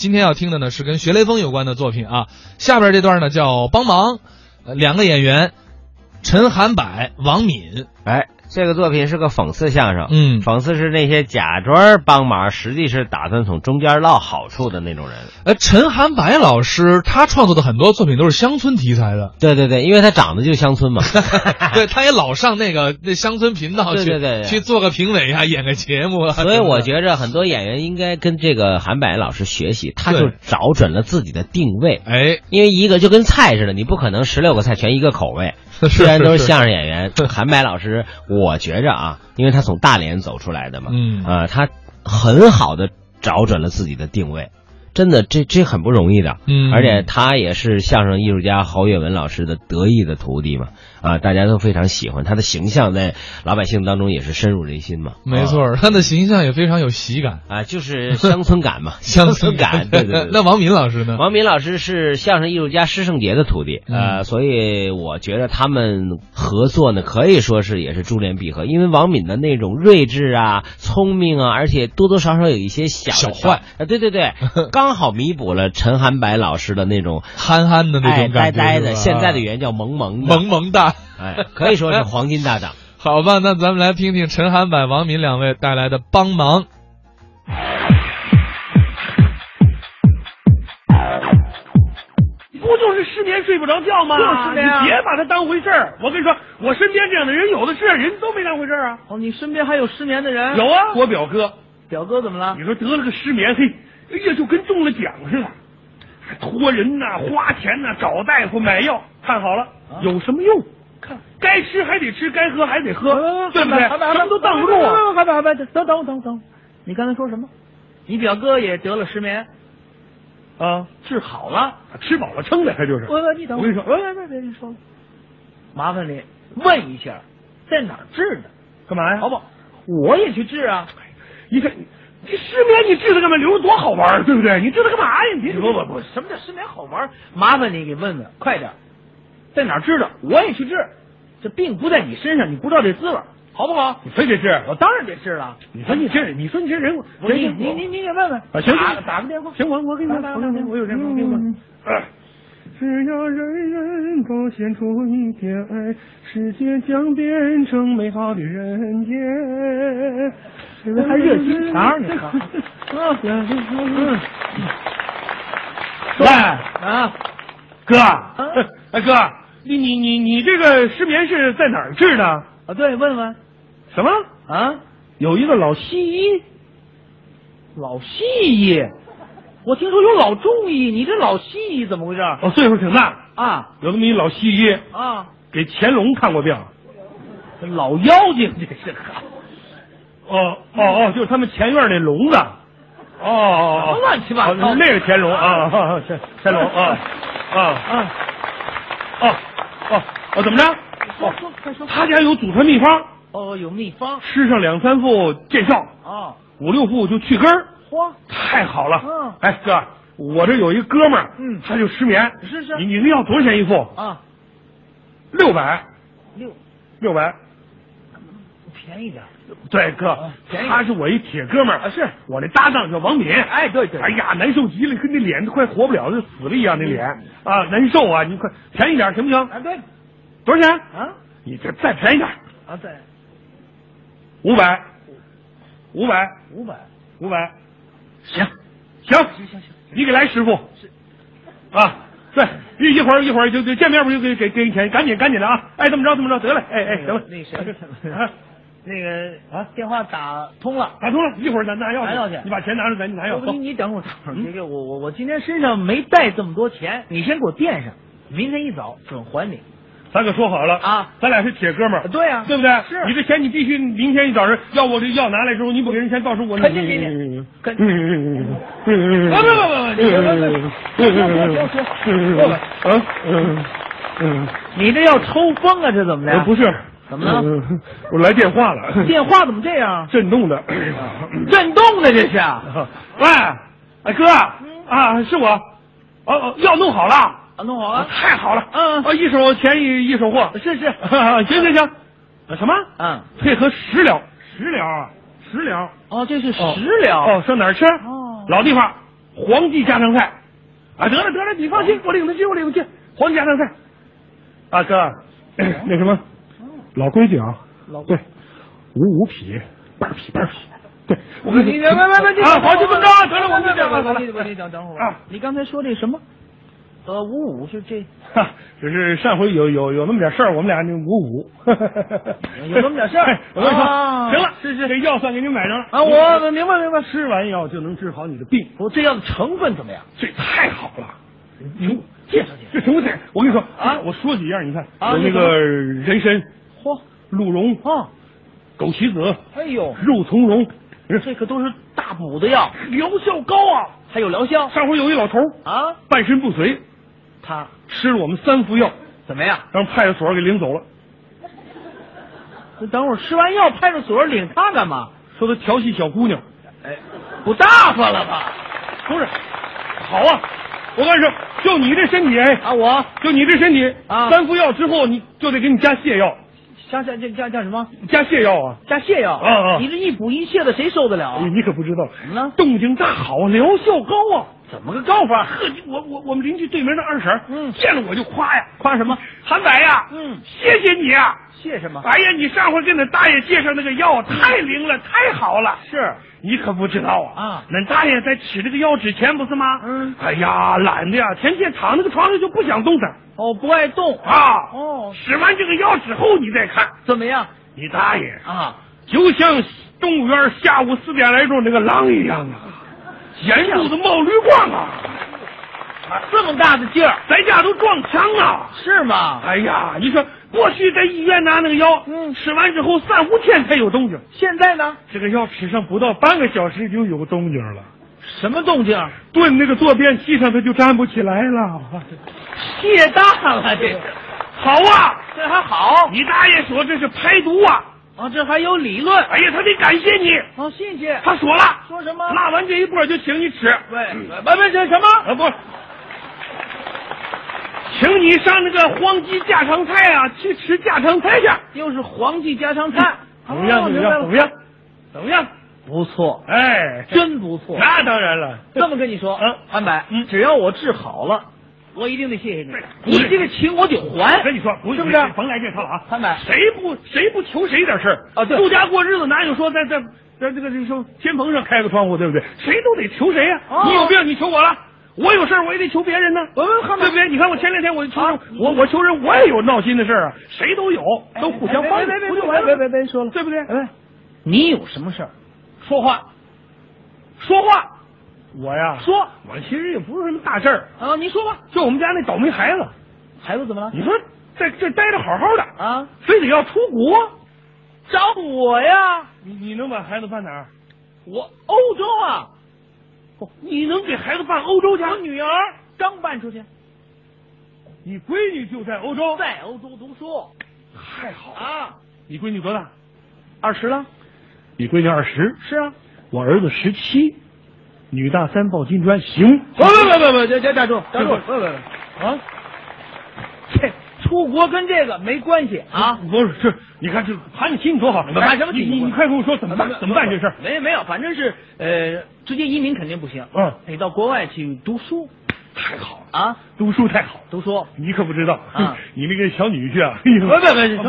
今天要听的呢是跟学雷锋有关的作品啊，下边这段呢叫《帮忙》，呃，两个演员陈涵柏、王敏，哎，这个作品是个讽刺相声，嗯讽刺是那些假装帮忙，实际是打算从中间捞好处的那种人。呃，陈寒柏老师他创作的很多作品都是乡村题材的，对对对，因为他长得就乡村嘛。对，他也老上那个那乡村频道去，对对对对去做个评委啊，演个节目啊，所以我觉着很多演员应该跟这个韩柏老师学习，他就找准了自己的定位。哎，因为一个就跟菜似的，你不可能十六个菜全一个口味。是虽然都是是相声演员，韩白老师，我觉着啊，因为他从大连走出来的嘛，嗯呃，他很好的找准了自己的定位，真的，这这很不容易的。嗯而且他也是相声艺术家侯月文老师的得意的徒弟嘛，啊，大家都非常喜欢他的形象，在老百姓当中也是深入人心嘛。没错儿，他的形象也非常有喜感，啊，就是乡村感嘛，乡村感，对对对。那王敏老师呢？王敏老师是相声艺术家施圣杰的徒弟，嗯呃，所以我觉得他们合作呢，可以说是也是珠联璧合。因为王敏的那种睿智啊、聪明啊，而且多多少少有一些小小坏啊，对对对，刚好弥补了陈涵白老师的那种憨憨的那哎种呆呆的，现在的语言叫萌萌的，萌萌哒。哎，可以说是黄金搭档。好吧，那咱们来听听陈涵柏、王敏两位带来的《帮忙》。不就是失眠睡不着觉吗？就是失眠啊你别把它当回事儿。我跟你说，我身边这样的人有的是，人都没当回事儿啊。哦，你身边还有失眠的人？有啊，我表哥，表哥怎么了你？说得了个失眠，嘿，哎呀，就跟中了奖似的，还托人呐、花钱呐、找大夫买药，看好了、啊有什么用？看该吃还得吃，该喝还得喝，对不对？还什么都挡不住啊。还还还等等等等等，你刚才说什么？你表哥也得了失眠，啊，治好了。吃饱了撑的，他就是。喂喂，你等，我跟你说，喂喂喂，别你说了，麻烦你问一下，在哪儿治的，干嘛呀？好不好？我也去治啊。你看，你失眠你治它干嘛？留着多好玩儿，对不对？你治它干嘛呀？你不不不，什么叫失眠好玩？麻烦你给问问，快点，在哪儿治的？我也去治。这病不在你身上，你不知道这滋味，好不好？你非得治？我当然得治了。你说你这，你说你这人，不是你你你你给问问啊，行打个电话。行，我我给你说，打打我有电话，我给你只要人人都献出一点爱，世界将变成美好的人间。这人还热心肠，你看。嗯，喂，啊，哥，哎哥，你你你你这个失眠是在哪儿治的？啊，对，问问什么？啊，有一个老西医，老西医，我听说有老中医，你这老西医怎么回事？哦，岁数挺大，啊有那么一老西医，啊，给乾隆看过病。这老妖精这是哦哦哦，就是他们前院那笼子。哦哦哦，乱七八糟哦那是乾隆啊啊啊，乾乾隆啊啊啊，哦哦哦，怎么着？哦说快说。他家有祖传秘方，哦，有秘方。吃上两三副见效，啊，五六副就去根儿，嚯，太好了。嗯。哎哥，我这有一哥们儿，嗯。他就失眠，是是。你你那要多少钱一副？啊，六百，六。六百。便宜点。对哥他是我一铁哥们儿啊是我那搭档叫王敏。哎，对对，哎呀，难受极了，跟那脸都快活不了，就死了一样，那脸啊，难受啊！你快便宜点行不行？啊对多少钱？啊你这再便宜点，啊对，五百，五百，五百，五百，行行，行行行，你给来十副。啊，对，一一会儿一会儿就就见面不就给给给你钱，赶紧赶紧的啊！哎，这么着这么着，得了，哎哎，行了，那谁啊那个啊电话打通了。打通了，一会儿咱拿钥匙，拿药去你把钱拿着，咱拿钥匙。要不你你等会儿，等会儿，嗯这个我我我今天身上没带这么多钱，你先给我垫上，明天一早准还你。咱可说好了啊，咱俩是铁哥们儿，对呀对不对？是你这钱你必须明天一早上要我这药拿来之后，你不给人钱，到时候我肯定给你肯嗯嗯嗯嗯嗯不不不不，你别别别，说说说说吧，嗯嗯嗯，你这要抽风啊？这怎么的？呃不是，怎么了嗯？我来电话了，电话怎么这样？震动的。震动的这是？喂，哎哥啊，是我，哦哦，药弄好了，啊，弄好了。太好了，嗯啊，一手钱一一手货，是是，行行行，啊什么？嗯，配合食疗，食疗啊，食疗。哦，这是哦食疗。哦，上哪儿吃？哦老地方，黄记家常菜。啊，得了得了，你放心，我领他去，我领他去。黄记家常菜。啊哥，那什么，老规矩啊，老对，五五匹，半匹半匹。对，我你你别别别别，啊，黄记不高，得了，我们这我个你你等等会儿。啊。你刚才说这什么？呃，五五是这。哈，只是上回有有有那么点事儿，我们俩那五五，有那么点事儿？哎我跟你说，啊行了，是是。这药算给你买上了。啊，我明白明白。吃完药就能治好你的病，我这药的成分怎么样？这太好了。你介绍介绍。这什么菜？我跟你说啊。我说几样，你看有那个人参、嚯鹿茸、啊，枸杞子、哎呦，肉苁蓉，这可都是大补的药，疗效高啊！还有疗效上回有一老头啊。半身不遂，他吃了我们三副药，怎么样？让派出所给领走了，那等会儿吃完药，派出所领他干嘛？说他调戏小姑娘。哎，不大发了吧？不是，好啊！我跟你说，就你这身体，哎，啊，我就你这身体，啊三副药之后，你就得给你加泻药，加加加加加什么？加泻药啊！加泻药啊啊你这一补一泻的，谁受得了啊？你你可不知道，怎么了动静大好，疗效高啊！怎么个高法？呵，我我我们邻居对门的二婶，嗯见了我就夸呀，夸什么？韩白呀，嗯谢谢你啊！谢什么？哎呀，你上回给那大爷介绍那个药太灵了，太好了。是你可不知道啊！啊恁大爷在吃这个药之前不是吗？嗯哎呀，懒的呀，天天躺那个床上就不想动弹哦，不爱动啊。哦，吃完这个药之后，你再看，怎么样你大爷啊？就像动物园下午四点来钟那个狼一样啊，眼珠子冒绿光啊，这么大的劲儿在家都撞墙了！是吗？哎呀，你说过去在医院拿那个药，嗯吃完之后三五天才有动静，现在呢？这个药吃上不到半个小时就有动静了。什么动静？蹲那个坐便器上，他就站不起来了。谢大了，这是好啊，这还好你大爷说这是排毒啊！啊，这还有理论。哎呀，他得感谢你。好，谢谢。他说了，说什么？拉完这一波就请你吃。喂，喂喂，这什么？啊不，请你上那个黄记家常菜啊，去吃家常菜去。又是黄记家常菜，怎么样？哦怎么样？怎么？样？怎么样？不错，哎，真不错。那当然了。这么跟你说，嗯安柏，嗯只要我治好了，我一定得谢谢你。你这个情我得还。跟你说，不是不是甭来这套了啊！潘柏谁不谁不求谁点事儿啊对度假过日子哪有说在在在这个这个说天棚上开个窗户，对不对？谁都得求谁呀、哦你有病你求我了，我有事儿我也得求别人呢，我问汉柏对不对？你看我前两天我就求我我求人，我也有闹心的事儿啊，谁都有，都互相帮助，别别别？别别别说了，对不对？哎，你有什么事儿？说话，说话，我呀，说我其实也不是什么大事儿，啊，你说吧。就我们家那倒霉孩子，孩子怎么了？你说在这待着好好的，啊，非得要出国。找我呀！你你能把孩子办哪儿？我欧洲啊，哦你能给孩子办欧洲去？我女儿刚办出去，你闺女就在欧洲，在欧洲读书太好了。啊，你闺女多大？二十了。你闺女二十，是啊。我儿子十七，女大三抱金砖，行。不不不不不，这这站住站住！不不不啊，这出国跟这个没关系啊。不是是，你看这喊你亲你多好，办什么亲你你你快跟我说怎么办？怎么办这事儿？没有没有，反正是呃，直接移民肯定不行。嗯，得到国外去读书太好了，啊，读书太好。读书。你可不知道，啊 你那个小女婿啊，不不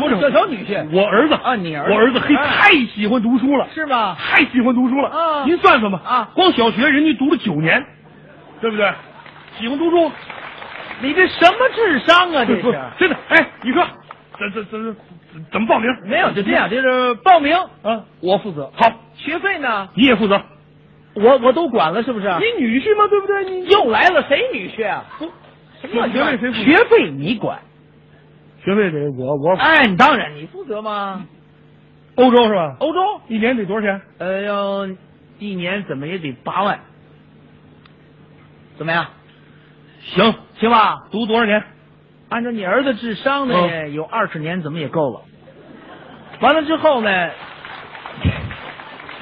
不，不是小小女婿我儿子啊你儿子我儿子嘿哎太喜欢读书了，是吗？太喜欢读书了啊您算算吧啊光小学人家读了九年，对不对？喜欢读书，你这什么智商啊？这是真的。哎，你说怎怎怎怎怎么报名？没有，就这样，就是报名啊，我负责，好，学费呢你也负责。我我都管了，是不是？你女婿嘛，对不对？你又来了，谁女婿啊？什么学费谁负责学费你管？学费得我我哎，你当然你负责吗？欧洲是吧？欧洲，一年得多少钱？呃，要一年怎么也得八万，怎么样？行，行吧？读多少年？按照你儿子智商呢，嗯有二十年怎么也够了。完了之后呢，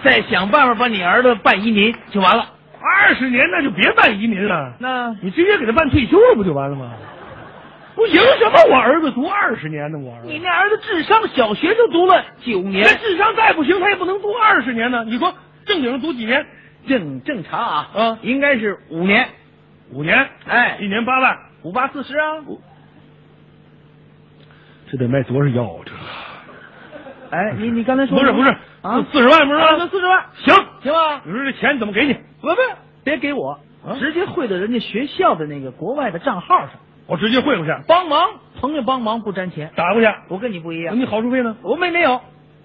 再想办法把你儿子办移民就完了。二十年那就别办移民了，那你直接给他办退休了不就完了吗？不行什么？我儿子读二十年呢，我儿子。你那儿子智商小学就读了九年那，智商再不行，他也不能读二十年呢。你说正经读几年？正正常啊，嗯应该是五年，五年，哎一年八万，五八四十啊。这得卖多少药啊？这哎，你你刚才说不是不是啊，四十万不是啊吗？四十万，行，行吧？你说这钱怎么给你？不不，别给我，啊直接汇到人家学校的那个国外的账号上，我直接汇过去，帮忙，朋友帮忙不沾钱。打过去。我跟你不一样，你好处费呢？我没没有，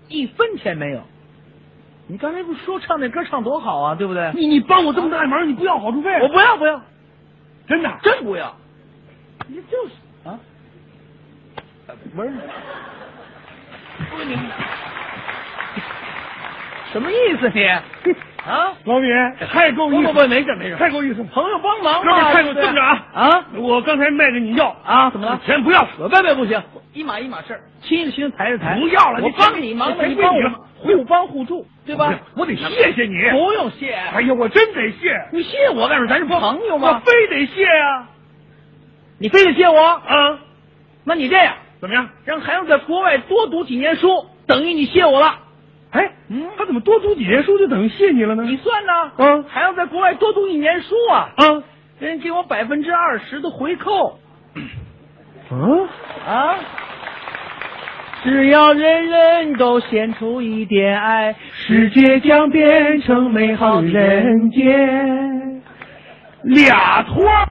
一分钱没有。你刚才不说唱那歌唱多好啊，对不对？你你帮我这么大忙，你不要好处费？我不要不要，真的真不要。你就是啊，不是，不是你，什么意思你？啊？老米太够意思，不没事没事，太够意思了。朋友帮忙哥们，儿太够，这么着啊啊我刚才卖给你药啊，怎么了？钱不要，我别别不行，一码一码事儿，亲是亲，财是财。不要了我帮你忙嘛，你你帮我你忙，互帮互助，对吧？我得谢谢你。不用谢，哎呀，我真得谢，你谢我干什么？咱是朋友吗我？非得谢呀！你非得谢我？啊，那你这样，怎么样？让孩子在国外多读几年书，等于你谢我了。哎，嗯他怎么多读几年书就等于谢你了呢？你算呢？嗯孩子在国外多读一年书啊，啊人家给我百分之二十的回扣嗯，啊。只要人人都献出一点爱，世界将变成美好的人间。俩托儿。